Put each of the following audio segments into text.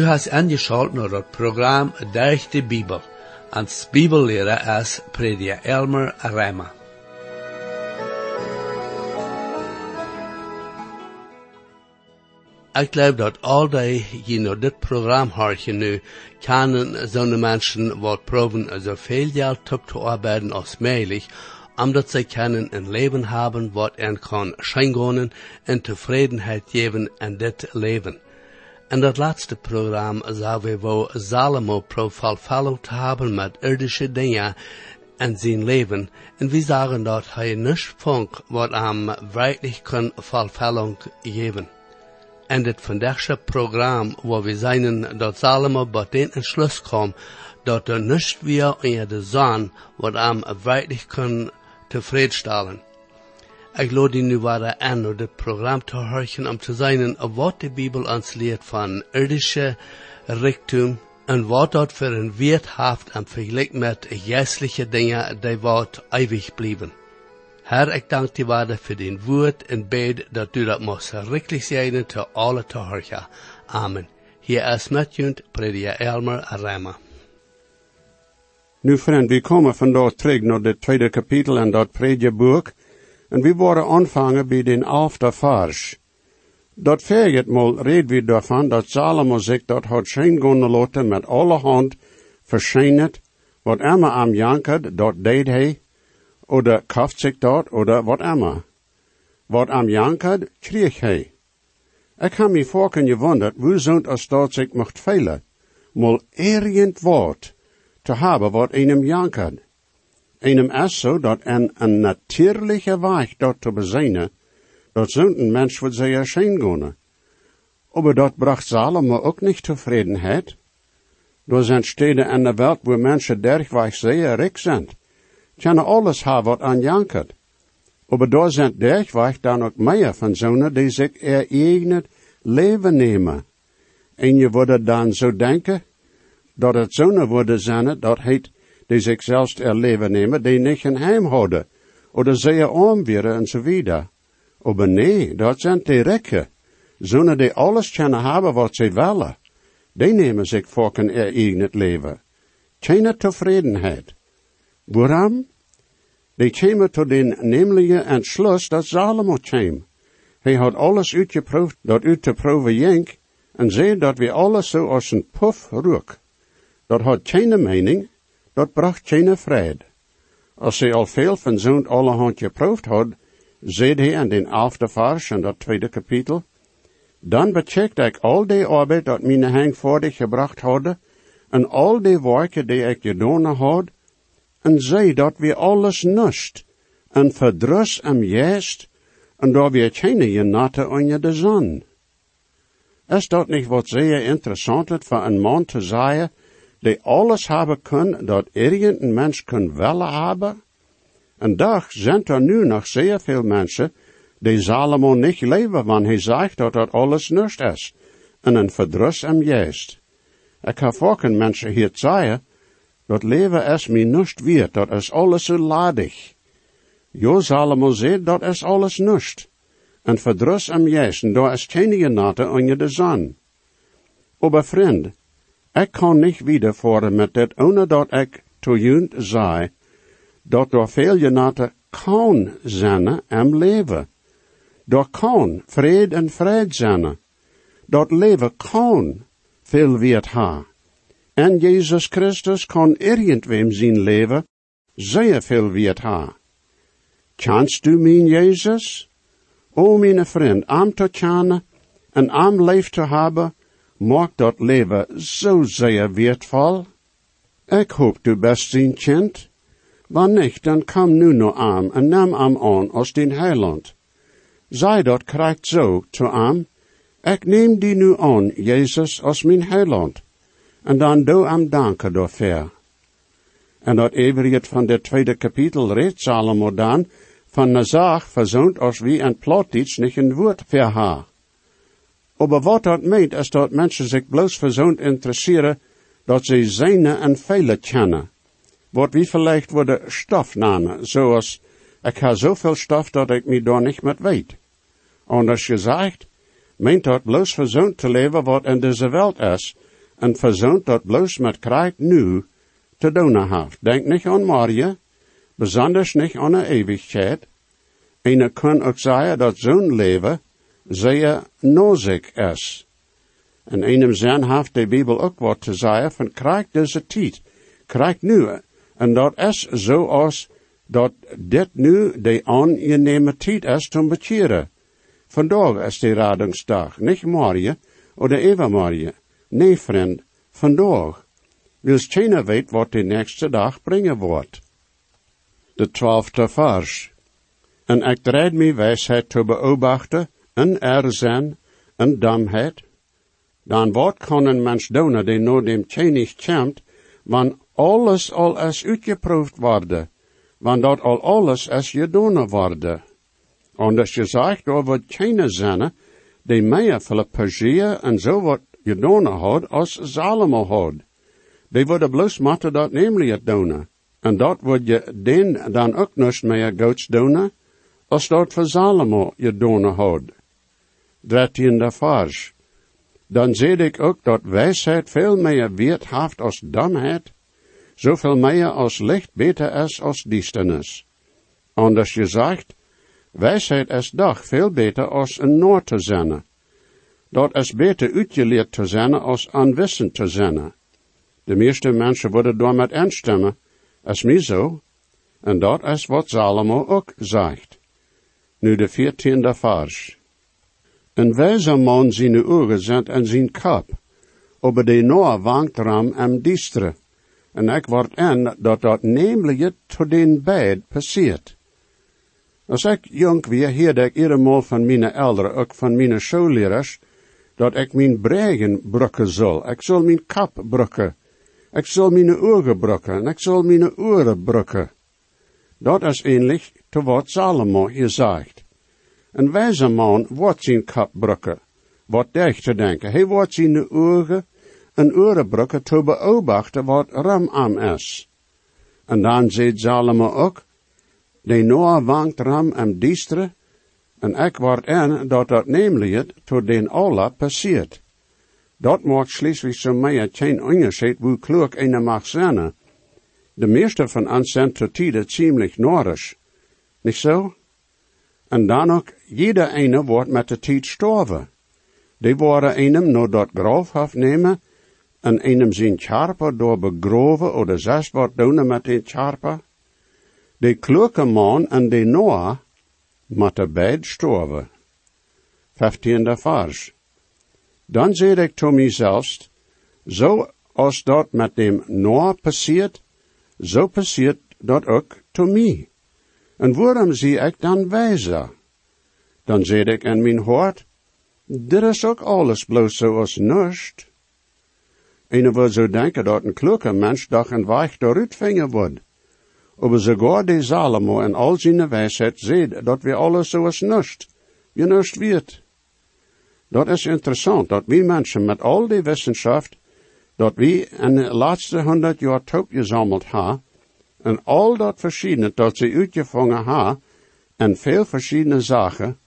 Du hast angeschaut naar het programma Durch de Bibel. Als Bibellehrer is prediker Elmer Rema. Ik geloof dat al die die naar dit programma horen nu, kunnen zo'n mensen wat proben zoveel geld op te arbeiden als mogelijk, omdat zij kunnen een leven hebben wat en kan schijngonen en tevredenheid geven in dit leven. En dat laatste programma zou we Salomo vervolgd hebben met irdische dingen en zijn leven. En we zeggen dat hij niet vond wat hem werkelijk kan vervulling geven. En dit vandaagse programma, waar we zijn dat Salomo bij den entschluss kwam, dat er niet weer in de zon wat hem werkelijk kan tevredenstellen. Ik lood die nu waren aan om dit programma te horen om te zijn wat de Bibel ons leert van irdische rijkdom en wat dat voor een wert heeft en vergelijk met geestelijke dingen die wat eeuwig blijven. Herr, ik dank die waarde voor den woord en bid dat u dat moest richtelijk zijn te alle te horen. Amen. Hier is met u, prediker Elmer Rema. Nu vriend, we komen vandaag terug naar het tweede kapitel en dat predikeboek. En we worden aanvangen bij den elfde vers. Dat mal red we daarvan dat Salomo zich dat had schijngonnen laten met alle hand verschijnet, wat immer am jankert, dat deed hij, oder kauft zich dat, oder wat immer. Wat am jankert, kreeg hij. Ik heb me vorken gewonderd, hoe zond als dat zich mocht velen, mal irgend woord te hebben wat einem jankert. Einem zo dat en een natuurlijke weg dat te bezinnen, dat zo'n mens wordt zeer schijngonen. Aber dat bracht Salomo ook niet tevredenheid. Door zijn steden in de wereld waar mensen dergweg zeer rijk zijn, kunnen alles hebben wat aan jankert. Aber door zijn dergweg dan ook meer van zonen die zich er eigen leven nemen. En je wordt dan zo denken, dat het zonen worden zijn, dat heet die zelfs er leven nemen, die niet een heim houden, oder zeer arm werden en zo wieder. Aber nee, dat zijn die rekken. Zonen die alles kunnen hebben wat ze willen. Die nemen zich voor er eigen leven. Geen tevredenheid. Waarom? Die komen tot den nemelijke entschluss dat Salomo kwam. Hij had alles uitgeproefd dat uit te proeven jenk, en zei dat we alles zo als een puf rook. Dat had geen mening, dat bracht geen vrede. Als hij al veel van zo'n allerhand geproefd had, zei hij in den vers in dat tweede kapitel, dan becheckte ik al die arbeid dat mijn hang voor dich gebracht hadden, en al die werken die ik gedaan had, en zei dat we alles nust, en verdrus en juist, en dat we geen genate onder de zon. Is dat niet wat zeer interessant is voor een man te zeggen, die alles hebben kunnen dat irgendein mens kan willen hebben? En dag zijn er nu nog zeer veel mensen die Salomo niet leven, want hij zegt dat dat alles nust is, en een verdrus en juist. Ik heb ook een mensen hier zeggen, dat leven is me nust weer, dat is alles zo ladig. Jo, Salomo zegt, dat is alles nust. En verdrus en juist, en daar is geen genade onder de zon. Aber vriend, ik kan niet wiedervoeren met dit, ohne dat ik to junt zei, dat door veel genade kan zijn en leven. Door kan vrede en vrede zijn. Dat leven kan veel weer ha. En Jezus Christus kan irgendwem zijn leven zeer veel weer ha. Kanst du mijn Jezus? O mijn vriend, am te kennen en am leef te hebben, maakt dat leven zo zeer wertvol. Ik hoop du best zijn kind. Wanneer dan kom nu naar am en neem am aan als den heiland. Zij dat krijgt zo te am, ik neem die nu aan, Jezus, als mijn heiland. En dan doe am danken daarvoor. En dat everiet van het tweede kapitel redt Salomo dan van zaak verzoend als wie een plotdienst niet een woord voor haar. Aber wat dat meent is dat mensen zich bloos verzoend interesseren dat ze zijne en vele kennen. Wat wie vielleicht worden stof namen, zoals ik heb zoveel stof dat ik me daar niet met weet. Anders gezegd, meent dat bloos verzoend te leven wat in deze wereld is, en verzoont dat bloos met krijgt nu te doen heeft. Denk niet aan morgen, besonders niet aan de eeuwigheid. En kan ook zeggen dat zo'n leven zeer nodig is. In hem zin heeft de Bijbel ook wat te zeggen van krijg deze tijd, krijg nu. En dat is zoals dat dit nu de aangename tijd is te bekeren. Vandaag is de radingsdag, niet morgen, of overmorgen. Nee, vriend, vandaag. Wils keiner weet wat de nächste dag brengen wordt. De twaalfde vers. En ik dreid mij wijsheid te beobachten, en erzijn, en damheid. Dan wat kan een mens doen die no dem tjenig komt, want alles al is uitgeproefd worden, want dat al alles is gedaan worden. Anders gezegd over keine zinnen, die meer veel plezier en zo wat gedaan had als Salomo had. Die worden bloos moeten dat namelijk het doen. En dat wordt je den dan ook niet meer goeds doen, als dat voor Salomo gedaan had. Dertiende vers. Dan zie ik ook dat wijsheid veel meer weert heeft als domheid, zoveel meer als licht beter is als duisternis. Anders gezegd, wijsheid is doch veel beter als een noord te zijn. Dat is beter uitgeleerd te zijn als aanwissend te zijn. De meeste mensen worden door met instemmen, is mij zo, en dat is wat Salomo ook zegt. Nu de veertiende vers. Een wijze man zijn ogen zet en zijn kap, over de noa wankt ram en distre. En ik word en dat dat namelijk tot den beid passiert. Als ik jong weer, heerde ik iedere van mijn elderen, ook van mijn schoolleraars, dat ik mijn bregen brukken zal. Ik zal mijn kap brukken. Ik zal mijn ogen brukken. En ik zal mijn oren brukken. Dat is ähnlich te wat Salomo hier zegt. Een wijze man wordt zijn kap brukken. Wat dicht te denken. Hij wordt zijn ogen en oren brukken te beobachten wat ram am is. En dan zegt Salomo ook, de Noah wankt ram am diestre, en ik word en dat dat namelijk tot den alla passiert. Dat maakt schließlich zo meer geen onderscheid hoe klug een mag zijn. De meeste van ons zijn tot ziemlich norisch. Niet zo? En dan ook, jeder ene wordt met de tijd sterven. Die worden einem no dat graf afnemen, en einem zijn charper door begroven, oder zes wordt doen met den charper. De kloeke man en de Noah, moeten beid sterven. Vijftiende vers. Dan zei ik to mezelf, zo als dat met dem Noah passiert, zo passiert dat ook to mij. En waarom zie ik dan wijzer? Dan zei ik in mijn hart, dit is ook alles bloos zoals nust. En wil zo denken dat een kloeke mens dag en weich daaruit vingen wordt. Aber sogar de Salomo en al zijn wijsheid zei dat we alles zoals nust, je nust wird. Dat is interessant, dat we mensen met al die wetenschap, dat we in de laatste honderd jaar top gezameld hebben, en al dat verschiedene dat ze uitgevangen hebben, en veel verschillende zaken,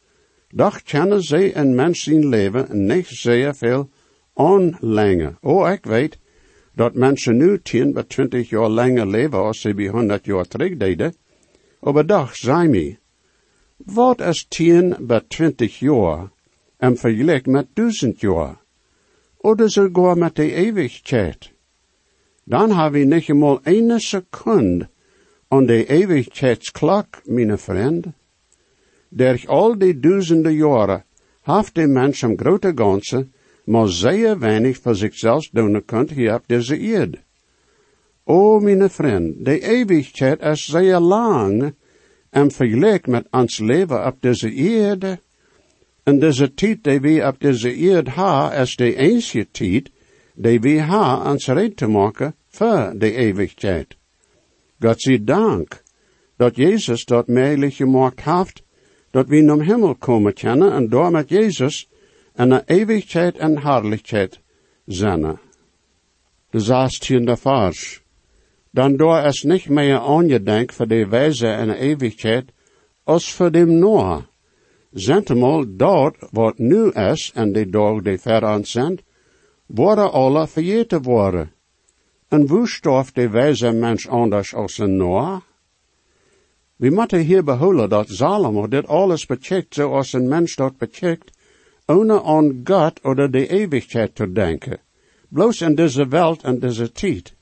doch kennen ze in mensen leven niet zeer veel aanlengen. Oh, ik weet, dat mensen nu tien bij twintig jaar langer leven als ze bij honderd jaar terug deden. Maar doch, zei me, wat is tien bij twintig jaar en vergelijk met duizend jaar? Oder sogar met de eeuwigheid? Dan hebben we niet eenmaal een seconde aan de eeuwigheidsklok, mijn vriend. Durch al die duizenden jaren heeft de mens een grote ganse maar zeer weinig voor zichzelf doen kunt hier op deze eerd. O, mijn vriend, de eeuwigheid is zeer lang en vergelijk met ons leven op deze eerde. En deze tijd die we op deze eerd ha, is de enige tijd die we ha ons red te maken voor de eeuwigheid. God zij dank dat Jezus dat mogelijk gemaakt heeft, dat we naar hemel komen kunnen en door met Jezus en een eeuwigheid en herrlichkeit zijn. De zestiende vers. Dan door es niet meer aangedenk voor de wijze en eeuwigheid, als voor dem Noah. Zentemal dat wat nu is en de dag die veraan zijn, worden alle vergeten worden. En hoe stof de wijze mens anders als een Noah? We moeten hier behouden dat Salomo dit alles becheckt zoals een mens dat becheckt, ohne aan God oder de eeuwigheid te denken. Bloos in deze wereld en deze tijd.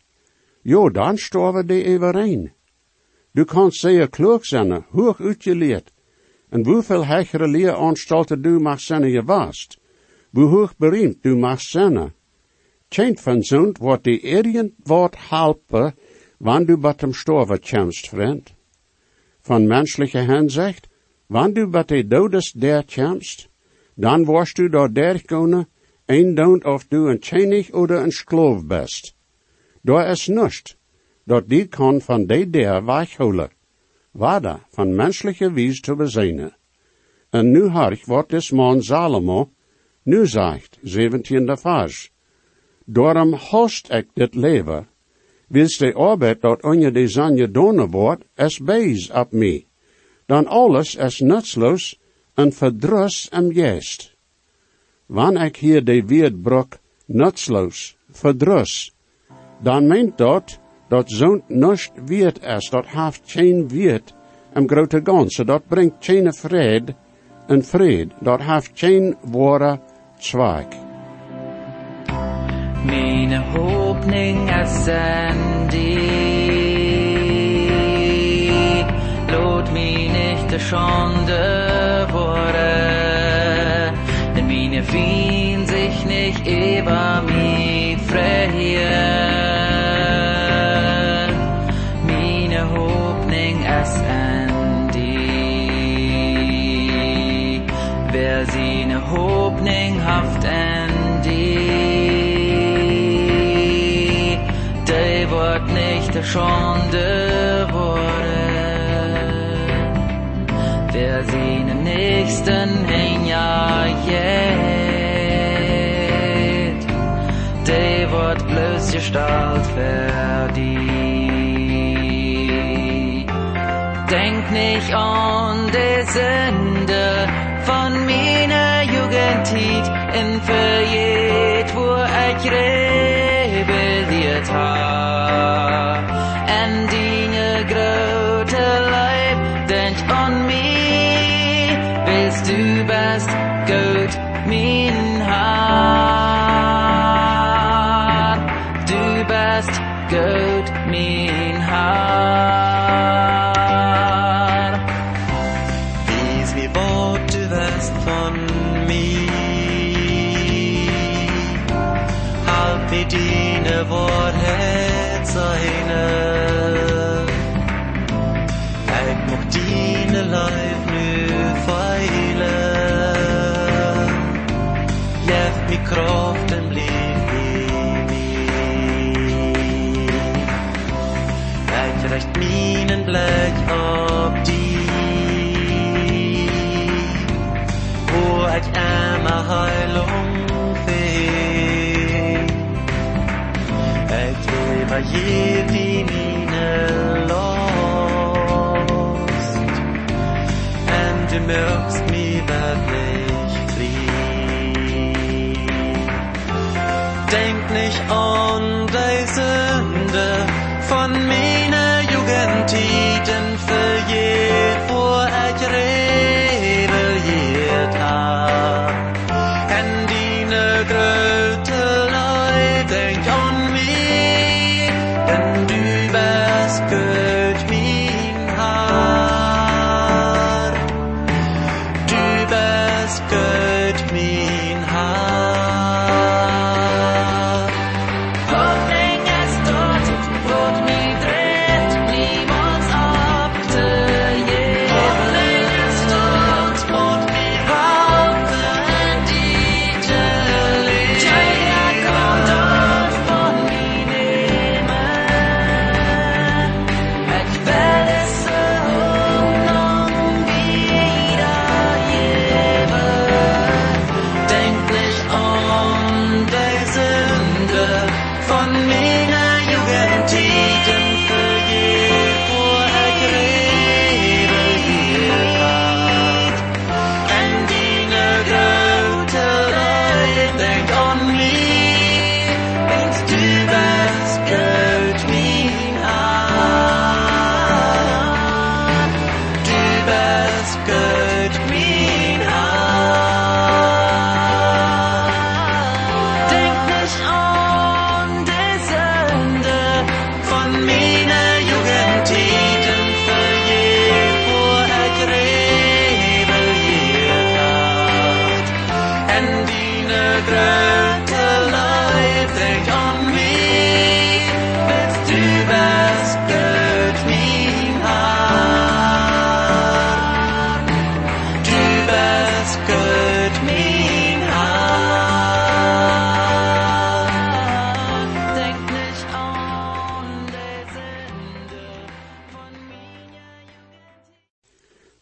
Jo, dan storven de evereen. Du kannst zeer klug zijn, hoog uitgeleerd, en hoeveel hegere leeranstalten du mag zijn je wast, hoe hoog bereimd du mag zijn. Tjent van zond wordt die irgend wat helpen, wanneer du bij dem storven komst, vriend. Van menselijke henzicht, wanneer du bij de dodes der komst, dan worst du door der kunnen, een don't of du een tjenig oder een skloof best. Door is nust, dat die kan van de der weichholen, waarde van menselijke wies te bezinnen. En nu hark wordt des man Salomo, nu zegt, zeventiende vers, Daarom host ik dit leven, wils de arbeid dat onder de zanje donen wordt, es bees op mij. Dan alles is nutsloos en verdrus en jest. Wanneer ik hier de weerdbrok nutsloos, verdrus, dan meent dat dat zo'n nust weerd is, dat heeft geen weerd en grote ganse, dat brengt geen vrede en vrede, dat heeft geen ware zwaak. Mijn hoopning is in die. Lot mij nicht de Schande worden, denn meine Fien sich nicht über mich freien. Schande worden. Wer sie ne nächsten Jahr jet, der wird bloß Gestalt verdient. Denk nicht an die Sünde von meiner Jugendtiet in verjet, wo ich rebelliert du best gut lever je wie mine lost En du merkst mir wirklich fliehen Denk nicht an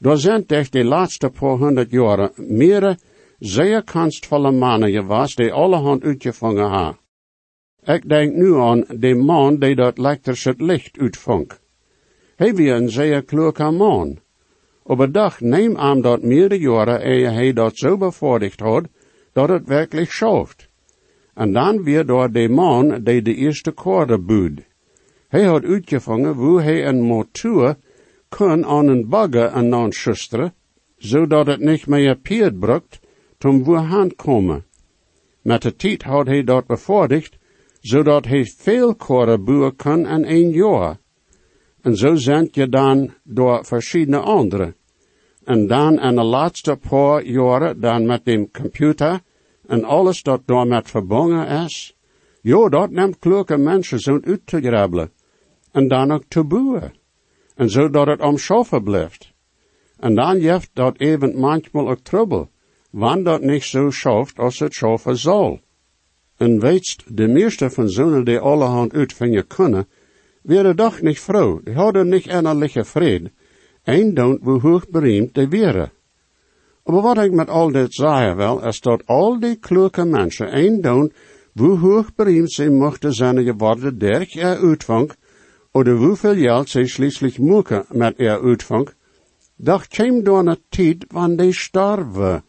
Da zijn durch de laatste paar honderd jaren meerdere zeer kunstvolle mannen geweest die allerhand uitgevangen ha. Ik denk nu aan de man die dat elektrisch het licht uitvangt. Hij wie een zeer kloeke man. Dag neem aan dat meerdere jaren eer hij dat zo bevorderd had, dat het werkelijk schaft. En dan weer door de man die de eerste koorde boed. Hij had uitgevangen hoe hij een motor kon aan een bagger en aan schusteren, zodat het niet meer peerd brukt, toen we hand komen. Met de tijd had hij dat bevorderd, zodat hij veel koren boeren kan in één jaar. En zo zend je dan door verschillende andere. En dan in de laatste paar jaren dan met de computer en alles dat door met verbonden is. Jo, dat neemt kloke mensen zo uit te grabbelen. En dan ook te boeren. En zodat het omschoffen blijft. En dan heeft dat even manchmal ook trouble, wanneer dat niet zo schaft als het schaffen zal. En weetst, de meeste van zonen die allerhand uitvingen kunnen, werden doch niet vrouw, die hadden niet innerlijke vrede, en don't hoe hoog bereemd die waren. Maar wat ik met al dit zeggen wil, is dat al die kloke mensen een doen, hoe hoog bereemd ze mochten zijn geworden durch er uitvang, oder hoeveel geld ze schließlich moeken met er uitvang, doch kwam door een tijd wanneer die starven.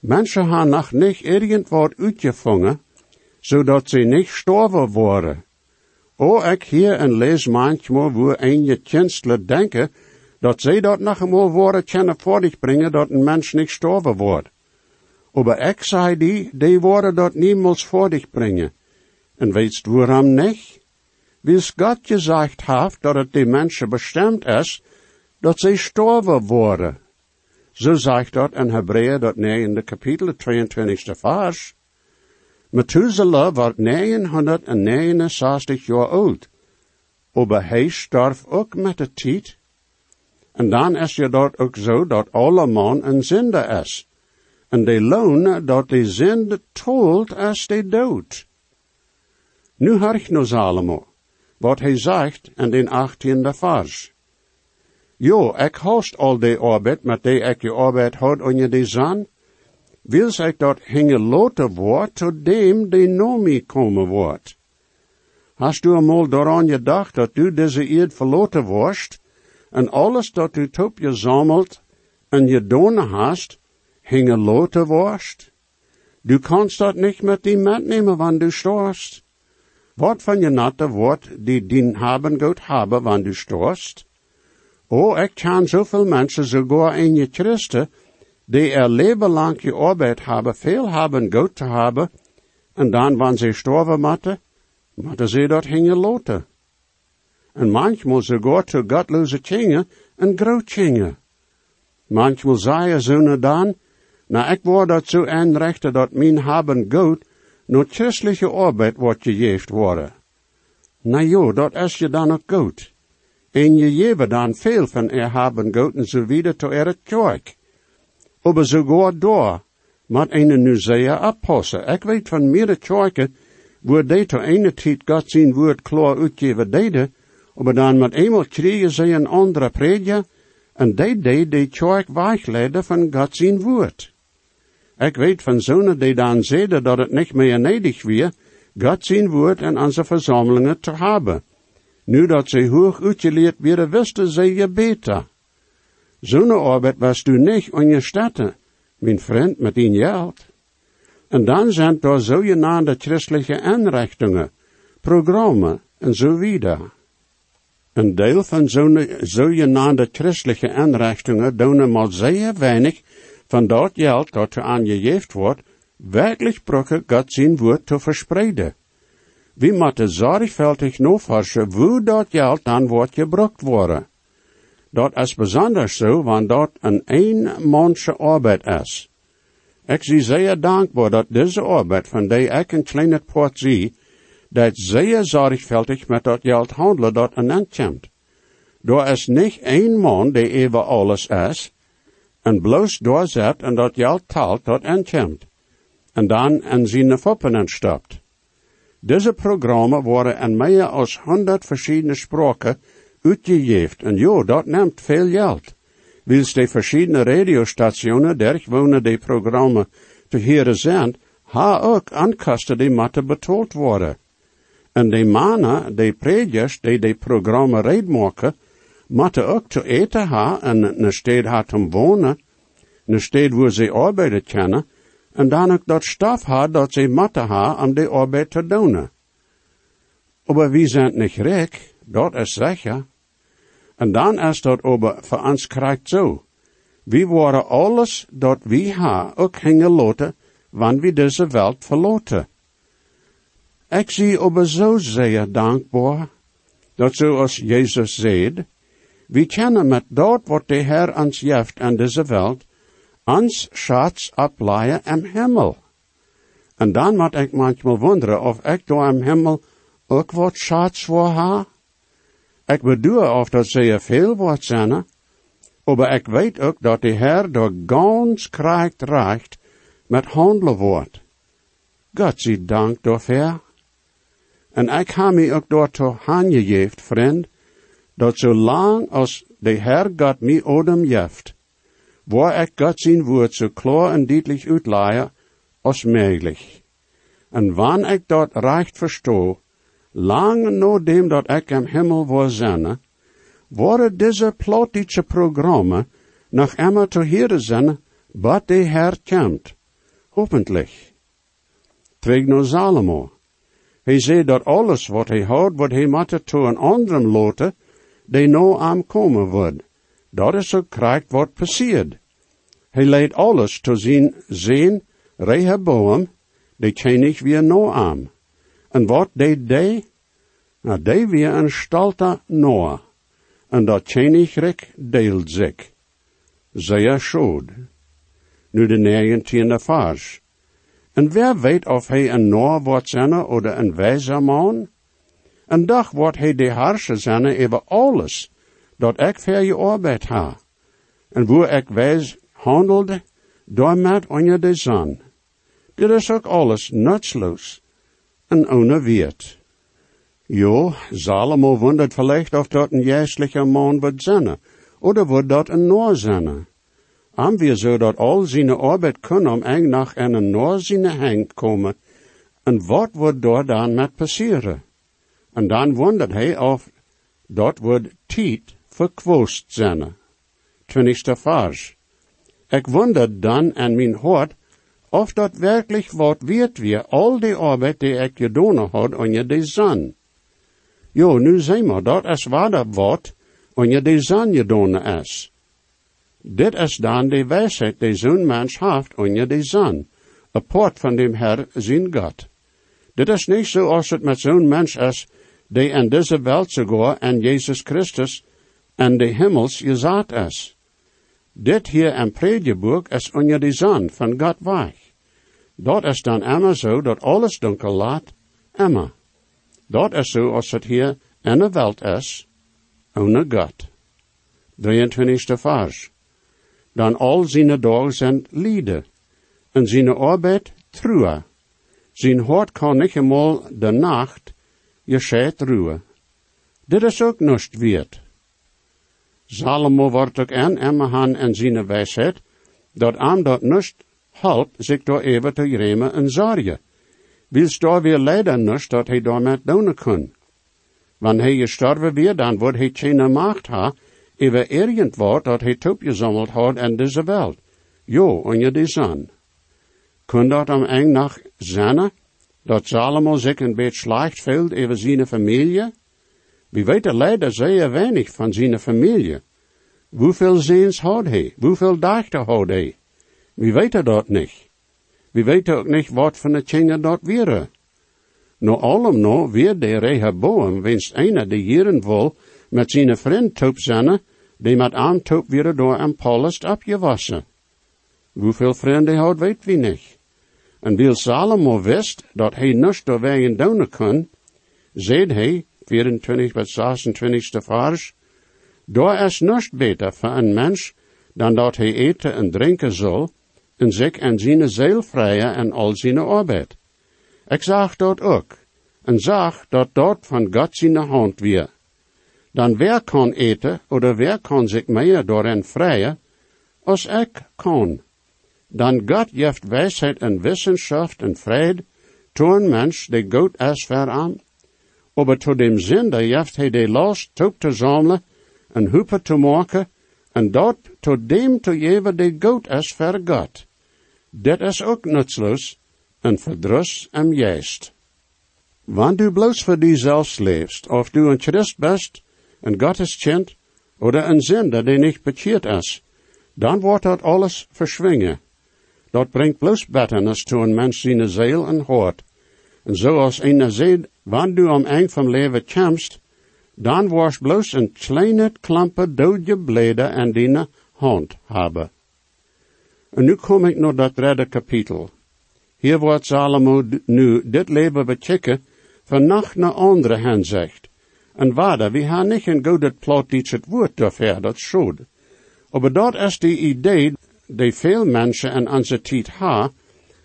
Mensen hebben nog niet irgendwat uitgevangen, zodat ze niet storven worden. Oh, ik hier en lees manchmal, wo een je künstler denken, dat zij dat nog eenmaal worden kunnen voor brengen dat een mens niet sterven wordt. Maar ik zei die, die worden dat niemals voor dich brengen. En weetst waarom niet? Wils God gezegd heeft dat het die mensen bestemd is, dat zij sterven worden. Zo zegt dat in Hebreeën dat in de kapitel 22 vers. Methuselah wordt 969 jaar oud. Maar hij starf ook met de tijd en dan is je dat ook zo dat alle man een zinde is. En de loon dat de zinde tolt is de dood. Nu hoor ik nog Salomo, wat hij zegt in den achttiende vers. Jo, ik host al de arbeid met die ik je arbeid had onder de zon, wil ik dat hinge loten wordt tot dem de nomi komen wordt. Hast du eenmaal daaraan gedacht dat du deze eerd verloten worst, en alles dat u top je en je donen hast, hinge lote worst. Du kannst dat niet met die metnemen, wanneer du storst. Wat van je natte wordt die dien haben goed hebben, wanneer du storst? Oh, ik kan zoveel mensen sogar in je Christen, die er leven lang je arbeid hebben, veel hebben goed te hebben, en dan, wanneer ze storven matten, matten ze dat hinge loten en manchmal sogar zu gottlose Tjinge en grootjinge. Manchmal zei zonen dan, na ik word dat zo aanrechten dat mijn haben goed, no christelijke arbeid wordt gegeven worden. Na jo, dat is je dan ook goed. En je geven dan veel van er haben goed en zo wieder to er kerk. Aber sogar door, mat een zeer oppassen. Ik weet van meerdere kerken, waar die to ene tijd God zijn woord klaar uitgeven deden, maar dan met eenmaal kregen ze een andere predje, en die deed de kerk wegleiden van God zijn woord. Ik weet van zonen die dan zeiden dat het niet meer nedig weer, God zijn woord en onze verzamelingen te hebben. Nu dat ze hoog uitgeleerd werden, wisten ze je beter. Zo'n arbeid was du niet on je statten, mijn vriend, met een geld. En dan zijn er zogenaamde christelijke inrichtingen, programma en zo wieder. Een deel van zo'n zogenaamde christelijke inrichtingen doen maar zeer weinig van dat geld dat er aangegeven wordt, werkelijk brokken God zijn woord te verspreiden. We moeten zorgvuldig nofforschen hoe dat geld dan wordt gebruikt worden. Dat is besonders zo, want dat een eenmansche arbeid is. Ik zie zeer dankbaar dat deze arbeid van die ik kleine poort zie, dat zeer zorgvuldig met dat geld handelen dat een end komt. Door is niet één man die even alles is, en bloos doorzet en dat geld end komt. En dan in zijn foppen entstapt. Deze programma worden in meer als honderd verschillende spraken uitgegeven, en jo, dat neemt veel geld. Wils de verschiedene radiostationen, wonen de programma te heren zijn, ha ook aankasten die moeten betaald worden. En de mannen, de predikers, die de programma reed moeten ook te eten ha en een stad ha te wonen, een stad waar ze arbeiden kennen, en dan ook dat staf ha dat ze moeten ha om de arbeid te doen. Aber wie zijn niet rijk, dat is zeker. En dan is dat over voor ons krijgt zo. We worden alles dat we ha ook hingen loten, wanneer we deze wereld verloten. Ik zie over zo zeer dankbaar, dat zoals Jezus zei, we kennen met dat wat de Heer ons geeft aan deze wereld, ons schatz opleien in hemel. En dan moet ik manchmal wonderen of ik door in hemel ook wat schatz voor ha. Ik bedoel of dat zeer veel wordt zijn, maar ik weet ook dat de Heer door gans krijgt recht met handelen wordt. God zie dank daarvoor. En ik heb me ook door te geeft, vriend, dat zolang als de Heer God me odem jeft, waar ik God zien woord zo klaar en duidelijk uitleiden als mogelijk. En wanneer ik dat recht verstoor, lang nadat dat ik im Himmel wil zijn, worden deze plotische programma nog immer te horen zijn, wat de Heer kent. Hoffentlich. Träg no Salomo. Hij zei dat alles wat hij houdt, wat hij moet to een anderen loten, die no am komen wordt. Dat is ook krijgt wat passiert. Hij leidt alles te zien, zien, Rehoboam, die ken ik weer no am. En wat deed hij? Nou, die weer een stalta Noah. En dat ken ik rek deelt zich. Zeer schuld. Nu de negentiende vers. En wer weet of hij een Noah wordt zijn of een wijzer man? En dag wordt hij de harsje zijn over alles, dat ik voor je arbeid ha. En wo ik wijs handelde, door met onder de zon. Dit is ook alles nutsloos en onweert. Jo, Salomo wundert vielleicht of dat een geestlicher man wird zijn, oder wordt dat een Noor zijn. Am wir so dat al zijn arbeid kunnen om eng nach een Noor zijn hang komen, en wat wordt door dan met passeren? En dan wundert hij of dat wordt tijd verkwoost zijn. Twintigste vers. Ik wonder dan aan mijn hart, of dat werkelijk wat wird weer al die arbeid die ik gedaan had onder de zon. Jo, nu zijn we, dat is waar dat wat onder de zon gedaan is. Dit is dan de wijsheid die zo'n mens heeft onder de zon, apart van dem Herr zijn God. Dit is niet zoals het met zo'n mens is, die in deze sogar en Jezus Christus en de hemels gezaad is. Dit hier in predieboek is onder de zon van God weg. Dat is dan immer zo dat alles donker laat, immer. Dat is zo als het hier in de wereld is, ohne God. 23. vers. Dan al zijn dagen zijn lieden, en zijn arbeid truhe. Zijn hart kan niet eenmaal de nacht je scheid ruwen. Dit is ook nust weert. Salomo wordt ook en emma han en zijn wijsheid, dat aan dat nust helpt zich door even te remen en zorgen. Wils daar weer lijden nust dat hij daarmee doen kan. Wanneer hij gestorven weer, dan wordt hij geen macht ha, over irgendwat dat hij toepgezameld had in deze wereld. Jo, onder de zon. Kun dat am eng nach zijn, dat Salomo zich een beetje slecht voelt over zijn familie? We weten leider zeer weinig van zijn familie. Hoeveel ziens had hij? Hoeveel dachten had hij? We weten dat niet. We weten ook niet wat van de dingen dat waren. No allem no weer de Rehoboam winst einer de jaren vol met zijn vriend toop zijn, die met aantoop weer door een Paulus opgewassen. Hoeveel vrienden had weet we niet. En wil Salomo wist dat hij niets door wegen doen kon, zei hij, 24 tot 26 vers, daar is niets beter voor een mens dan dat hij eten en drinken zal, en zich en zijn ziel vrijen en al zijn arbeid. Ik zag dat ook, en zag dat dat van God zijn hand weer. dan wer kan eten oder wer kan zich meer daarin vrijen als ik kan. Dan God geeft wijsheid en wetenschap en vrede to een mens die goed is aan. Aber to dem zinde geeft hij de last ook te zamelen en hoepen te maken en dat tot dem te geven die goed is voor God. Dat is ook nutsloos en verdrus en juist. Wanneer du bloos voor jezelf leefst, of du een Christ bist en God is kent, oder een zinde die niet bekeerd is, dan wordt dat alles verschwingen. Dat brengt bloos betternis toe een mens zijn ziel en hart. En zoals een zegt, wanneer du am eind van leven komst, dan was bloos een kleine klampe dode bleden en die hand hebben. En nu kom ik naar dat derde kapitel. Hier wordt Salomo nu dit leven bekijken van nacht naar andere hen zegt. En waarde, we hebben niet een goede plot iets het woord daarvoor, dat schoot. Maar dat is de idee die veel mensen in onze tijd hebben,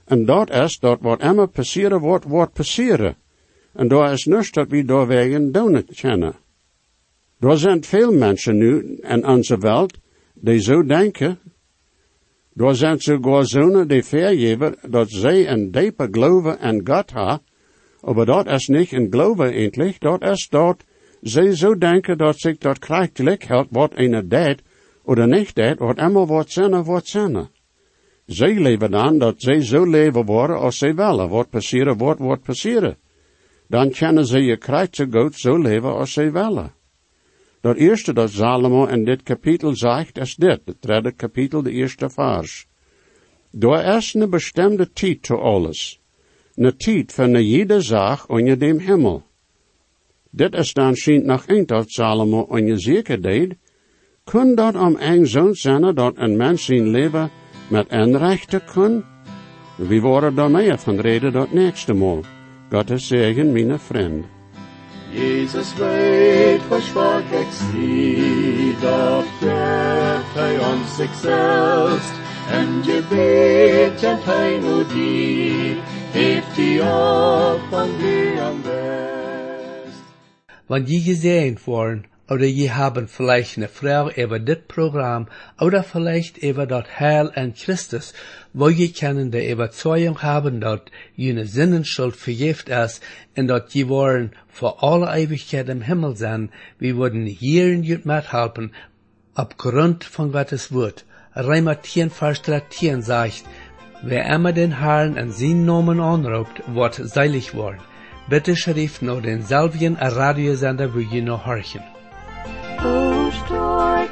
en dat is dat wat immer passeren wordt, wordt passeren. En daar is niets dat we doorwegen doen kennen. Er zijn veel mensen nu in onze wereld die zo denken. Er zijn sogar zonen die vergeven dat zij een diepe geloven in God hebben, maar dat is niet een geloven eindelijk, dat is dat zij zo denken dat zich dat krijgelijk helpt wat een deed, oder niet deed, wat immer wordt zinnen, wordt zinnen. Zij leven dan dat zij zo leven worden als zij willen. Wat passeren wordt, wordt passeren. Dan kunnen ze je krijgt goed zo leven als zij willen. Dat eerste dat Salomo in dit kapitel zegt, is dit, het derde kapitel, de eerste vers. Door is een bestemde tijd te alles. Een tijd van jede zaak onder dem hemel. Dit is dan schijnt nog een dat Salomo onder zeker deed. Kun dat om een zo'n zijn dat een mens zijn leven met rechten kan? We worden daar meer van reden dat nächste Mal. Gottes zegen, mijn vriend. Jesus weet versprach ik zie, dat geeft hij ons zichzelf. En je weet en hij nu die, heeft die op van die am best. Wann je gesehen worden, oder je haben vielleicht eine Frau über dit Programm oder vielleicht über dort Heil in Christus, wo je können die Überzeugung haben, dort jene Sinnenschuld vergift ist und dort je wollen vor alle Ewigkeit im Himmel sein, wir würden hier in jut mithelfen, aufgrund von Gottes Wort. Reimer 10, Vers 13 sagt, wer immer den Herrn in seinen Namen anruft, wird seilig worden. Bitte schrift nur den selben Radiosender, wo je noch horchen.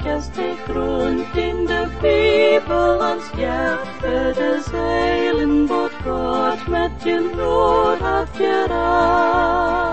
De grond in de Bibel ons geeft de zeilen, wat God met je nood had gedaan.